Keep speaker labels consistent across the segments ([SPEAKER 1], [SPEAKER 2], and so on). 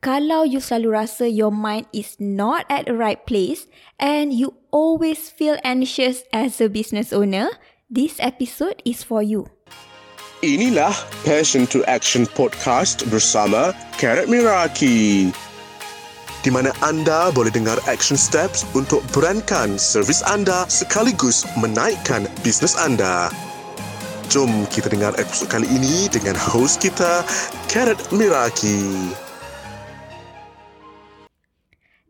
[SPEAKER 1] Kalau you selalu rasa your mind is not at the right place and you always feel anxious as a business owner, this episode is for you.
[SPEAKER 2] Inilah Passion to Action Podcast bersama Karat Miraki. Di mana anda boleh dengar action steps untuk berankan servis anda sekaligus menaikkan bisnes anda. Jom kita dengar episod kali ini dengan host kita, Karat Miraki.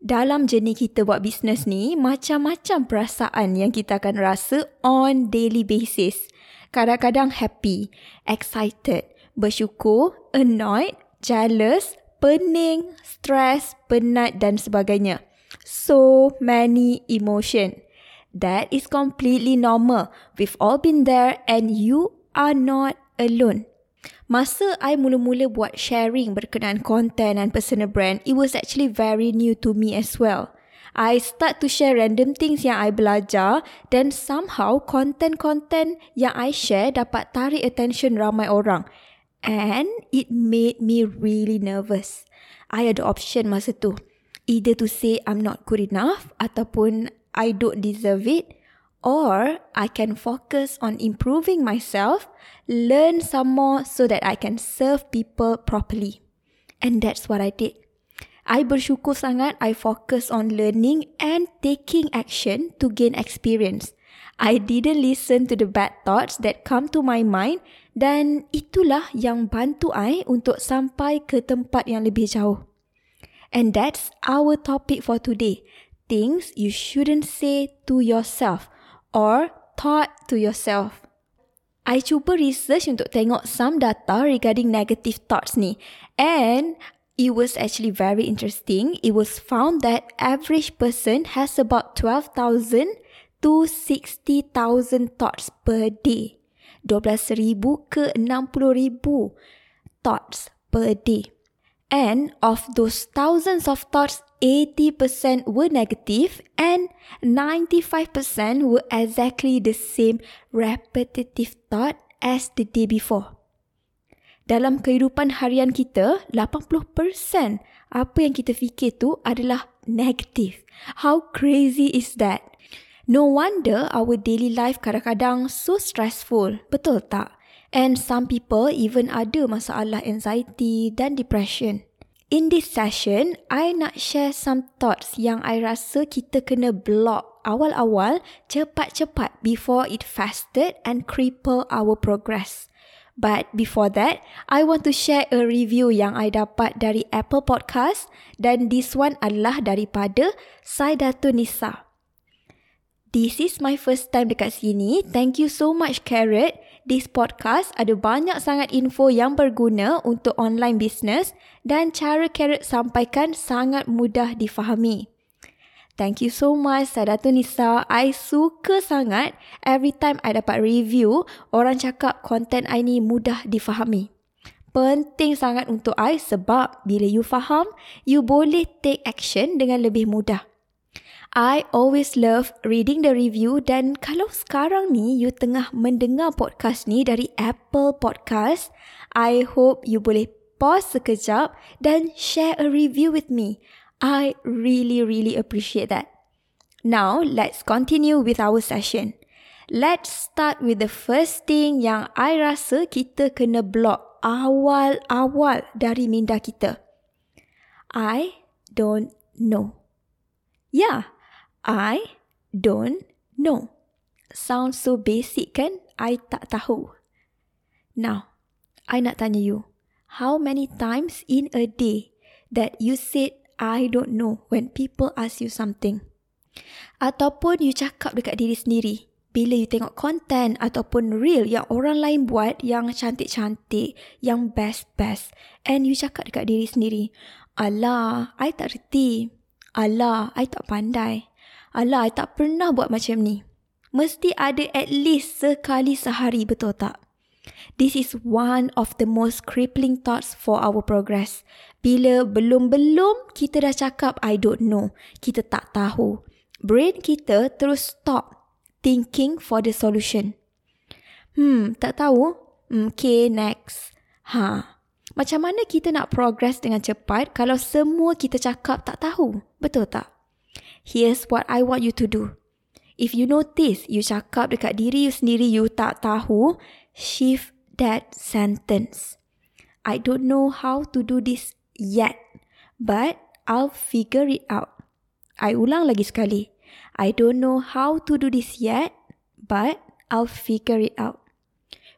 [SPEAKER 1] Dalam jenis kita buat bisnes ni, macam-macam perasaan yang kita akan rasa on daily basis. Kadang-kadang happy, excited, bersyukur, annoyed, jealous, pening, stress, penat dan sebagainya. So many emotion. That is completely normal. We've all been there and you are not alone. Masa I mula-mula buat sharing berkenaan content and personal brand, it was actually very new to me as well. I start to share random things yang I belajar dan somehow content-content yang I share dapat tarik attention ramai orang. And it made me really nervous. I ada option masa tu. Either to say I'm not good enough ataupun I don't deserve it or I can focus on improving myself, learn some more so that I can serve people properly. And that's what I did. I bersyukur sangat I focus on learning and taking action to gain experience. I didn't listen to the bad thoughts that come to my mind dan itulah yang bantu I untuk sampai ke tempat yang lebih jauh. And that's our topic for today. Things you shouldn't say to yourself or thought to yourself. I cuba research untuk tengok some data regarding negative thoughts ni. And it was actually very interesting. It was found that average person has about 12,000 to 60,000 thoughts per day. 12,000 ke 60,000 thoughts per day. And of those thousands of thoughts, 80% were negative and 95% were exactly the same repetitive thought as the day before dalam kehidupan harian kita, 80% apa yang kita fikir tu adalah negatif. How crazy is that? No wonder our daily life kadang-kadang so stressful. Betul tak? And some people even ada masalah anxiety dan depression. In this session, I nak share some thoughts yang I rasa kita kena block awal-awal cepat-cepat before it fasted and cripple our progress. But before that, I want to share a review yang I dapat dari Apple Podcast dan this one adalah daripada Saidatu Nisa. This is my first time dekat sini. Thank you so much Carrot. This podcast ada banyak sangat info yang berguna untuk online business dan cara Carrot sampaikan sangat mudah difahami. Thank you so much Sadatu Nisa. I suka sangat every time I dapat review, orang cakap content I ni mudah difahami. Penting sangat untuk I sebab bila you faham, you boleh take action dengan lebih mudah. I always love reading the review dan kalau sekarang ni you tengah mendengar podcast ni dari Apple Podcast, I hope you boleh pause sekejap dan share a review with me. I really, really appreciate that. Now, let's continue with our session. Let's start with the first thing yang I rasa kita kena block awal-awal dari minda kita. I don't know. Yeah, I don't know. Sounds so basic kan? I tak tahu. Now, I nak tanya you. How many times in a day that you said I don't know when people ask you something. Ataupun you cakap dekat diri sendiri. Bila you tengok konten ataupun reel yang orang lain buat yang cantik-cantik, yang best-best. And you cakap dekat diri sendiri. Alah, I tak reti. Alah, I tak pandai. Alah, I tak pernah buat macam ni. Mesti ada at least sekali sehari, betul tak? This is one of the most crippling thoughts for our progress. Bila belum-belum kita dah cakap I don't know, kita tak tahu. Brain kita terus stop thinking for the solution. Hmm, tak tahu? Hmm, okay, next. Ha. Macam mana kita nak progress dengan cepat kalau semua kita cakap tak tahu? Betul tak? Here's what I want you to do. If you notice you cakap dekat diri you sendiri you tak tahu, shift that sentence. I don't know how to do this yet, but I'll figure it out. I ulang lagi sekali. I don't know how to do this yet, but I'll figure it out.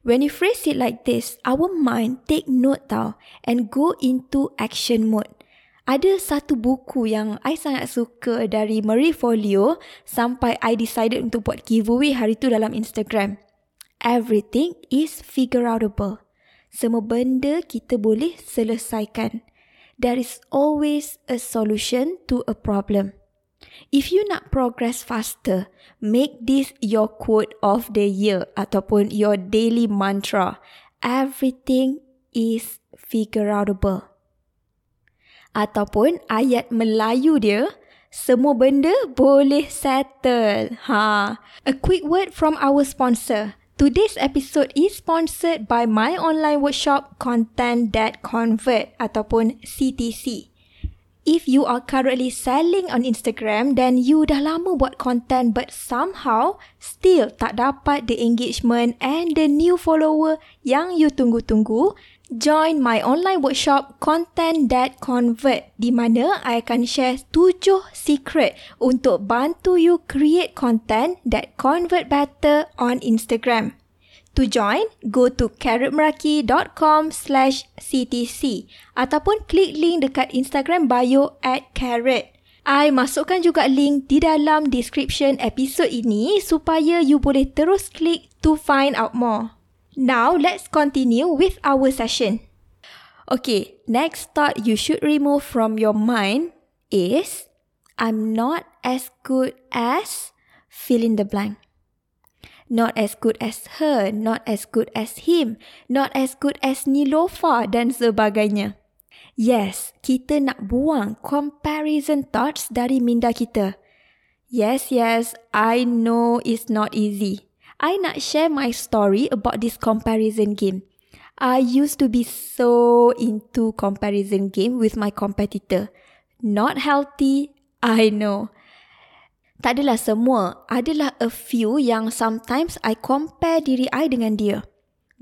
[SPEAKER 1] When you phrase it like this, our mind take note tau and go into action mode. Ada satu buku yang I sangat suka dari Marie Folio sampai I decided untuk buat giveaway hari tu dalam Instagram. Everything is figure outable. Semua benda kita boleh selesaikan. There is always a solution to a problem. If you nak progress faster, make this your quote of the year ataupun your daily mantra. Everything is figure outable. Ataupun ayat Melayu dia, semua benda boleh settle. Ha. A quick word from our sponsor. Today's episode is sponsored by my online workshop Content That Convert ataupun CTC. If you are currently selling on Instagram then you dah lama buat content but somehow still tak dapat the engagement and the new follower yang you tunggu-tunggu, join my online workshop Content That Convert di mana I akan share 7 secret untuk bantu you create content that convert better on Instagram. To join, go to carrotmeraki.com slash ctc ataupun klik link dekat Instagram bio at carrot. I masukkan juga link di dalam description episod ini supaya you boleh terus klik to find out more. Now, let's continue with our session. Okay, next thought you should remove from your mind is I'm not as good as fill in the blank not as good as her, not as good as him, not as good as Nilofa dan sebagainya. Yes, kita nak buang comparison thoughts dari minda kita. Yes, yes, I know it's not easy. I nak share my story about this comparison game. I used to be so into comparison game with my competitor. Not healthy, I know tak adalah semua. Adalah a few yang sometimes I compare diri I dengan dia.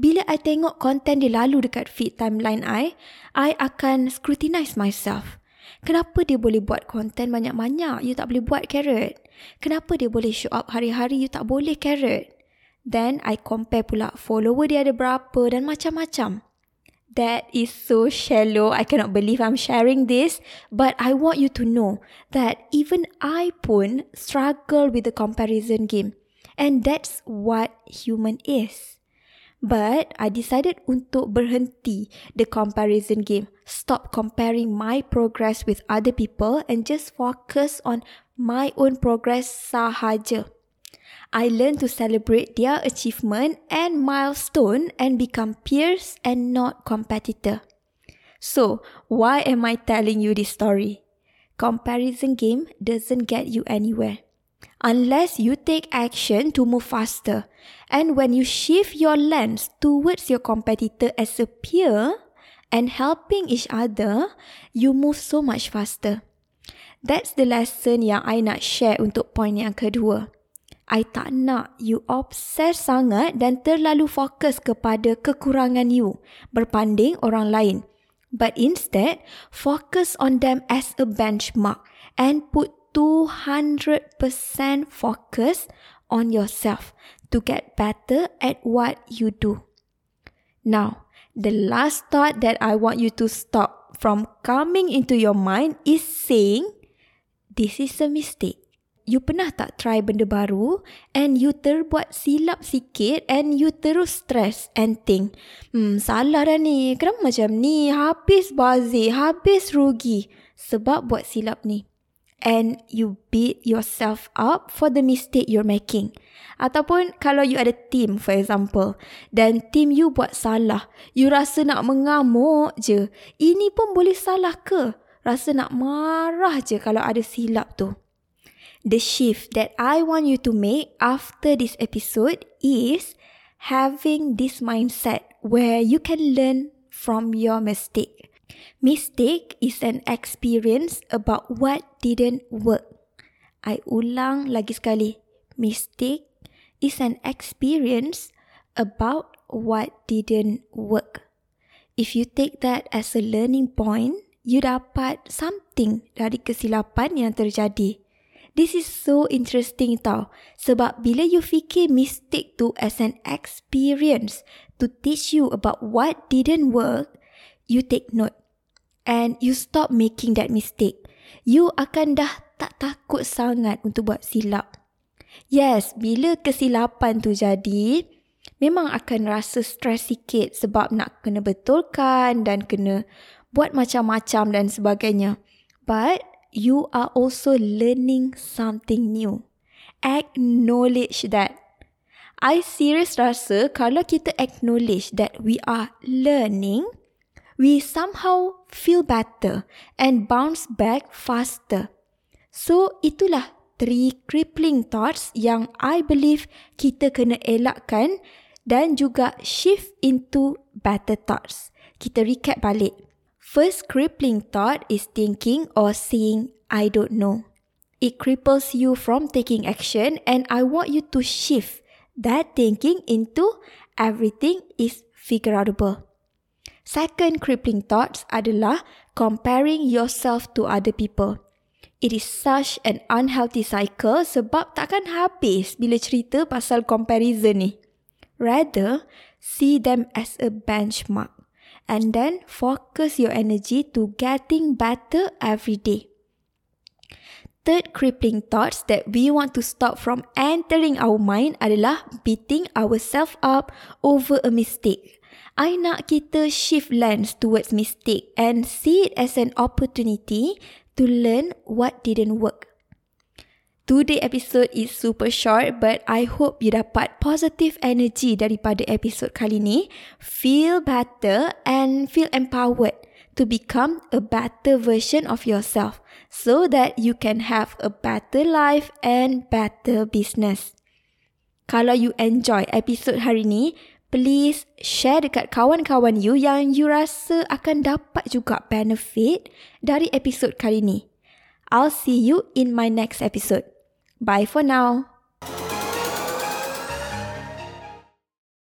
[SPEAKER 1] Bila I tengok konten dia lalu dekat feed timeline I, I akan scrutinize myself. Kenapa dia boleh buat konten banyak-banyak, you tak boleh buat carrot? Kenapa dia boleh show up hari-hari, you tak boleh carrot? Then I compare pula follower dia ada berapa dan macam-macam. That is so shallow. I cannot believe I'm sharing this. But I want you to know that even I pun struggle with the comparison game. And that's what human is. But I decided untuk berhenti the comparison game. Stop comparing my progress with other people and just focus on my own progress sahaja. I learn to celebrate their achievement and milestone and become peers and not competitor. So, why am I telling you this story? Comparison game doesn't get you anywhere. Unless you take action to move faster. And when you shift your lens towards your competitor as a peer and helping each other, you move so much faster. That's the lesson yang I nak share untuk point yang kedua. I tak nak you obses sangat dan terlalu fokus kepada kekurangan you berbanding orang lain. But instead, focus on them as a benchmark and put 200% focus on yourself to get better at what you do. Now, the last thought that I want you to stop from coming into your mind is saying, this is a mistake you pernah tak try benda baru and you terbuat silap sikit and you terus stress and think, hmm, salah dah ni, kenapa macam ni, habis bazir, habis rugi sebab buat silap ni. And you beat yourself up for the mistake you're making. Ataupun kalau you ada team for example, dan team you buat salah, you rasa nak mengamuk je. Ini pun boleh salah ke? Rasa nak marah je kalau ada silap tu. The shift that I want you to make after this episode is having this mindset where you can learn from your mistake. Mistake is an experience about what didn't work. I ulang lagi sekali. Mistake is an experience about what didn't work. If you take that as a learning point, you dapat something dari kesilapan yang terjadi. This is so interesting tau. Sebab bila you fikir mistake tu as an experience to teach you about what didn't work, you take note. And you stop making that mistake. You akan dah tak takut sangat untuk buat silap. Yes, bila kesilapan tu jadi, memang akan rasa stres sikit sebab nak kena betulkan dan kena buat macam-macam dan sebagainya. But you are also learning something new. Acknowledge that. I serious rasa kalau kita acknowledge that we are learning, we somehow feel better and bounce back faster. So itulah three crippling thoughts yang I believe kita kena elakkan dan juga shift into better thoughts. Kita recap balik. First crippling thought is thinking or saying, I don't know. It cripples you from taking action and I want you to shift that thinking into everything is figureoutable. Second crippling thoughts adalah comparing yourself to other people. It is such an unhealthy cycle sebab takkan habis bila cerita pasal comparison ni. Rather, see them as a benchmark and then focus your energy to getting better every day. Third crippling thoughts that we want to stop from entering our mind adalah beating ourselves up over a mistake. I nak kita shift lens towards mistake and see it as an opportunity to learn what didn't work. Today episode is super short but I hope you dapat positive energy daripada episode kali ni. Feel better and feel empowered to become a better version of yourself so that you can have a better life and better business. Kalau you enjoy episode hari ni, please share dekat kawan-kawan you yang you rasa akan dapat juga benefit dari episode kali ni. I'll see you in my next episode. Bye for now.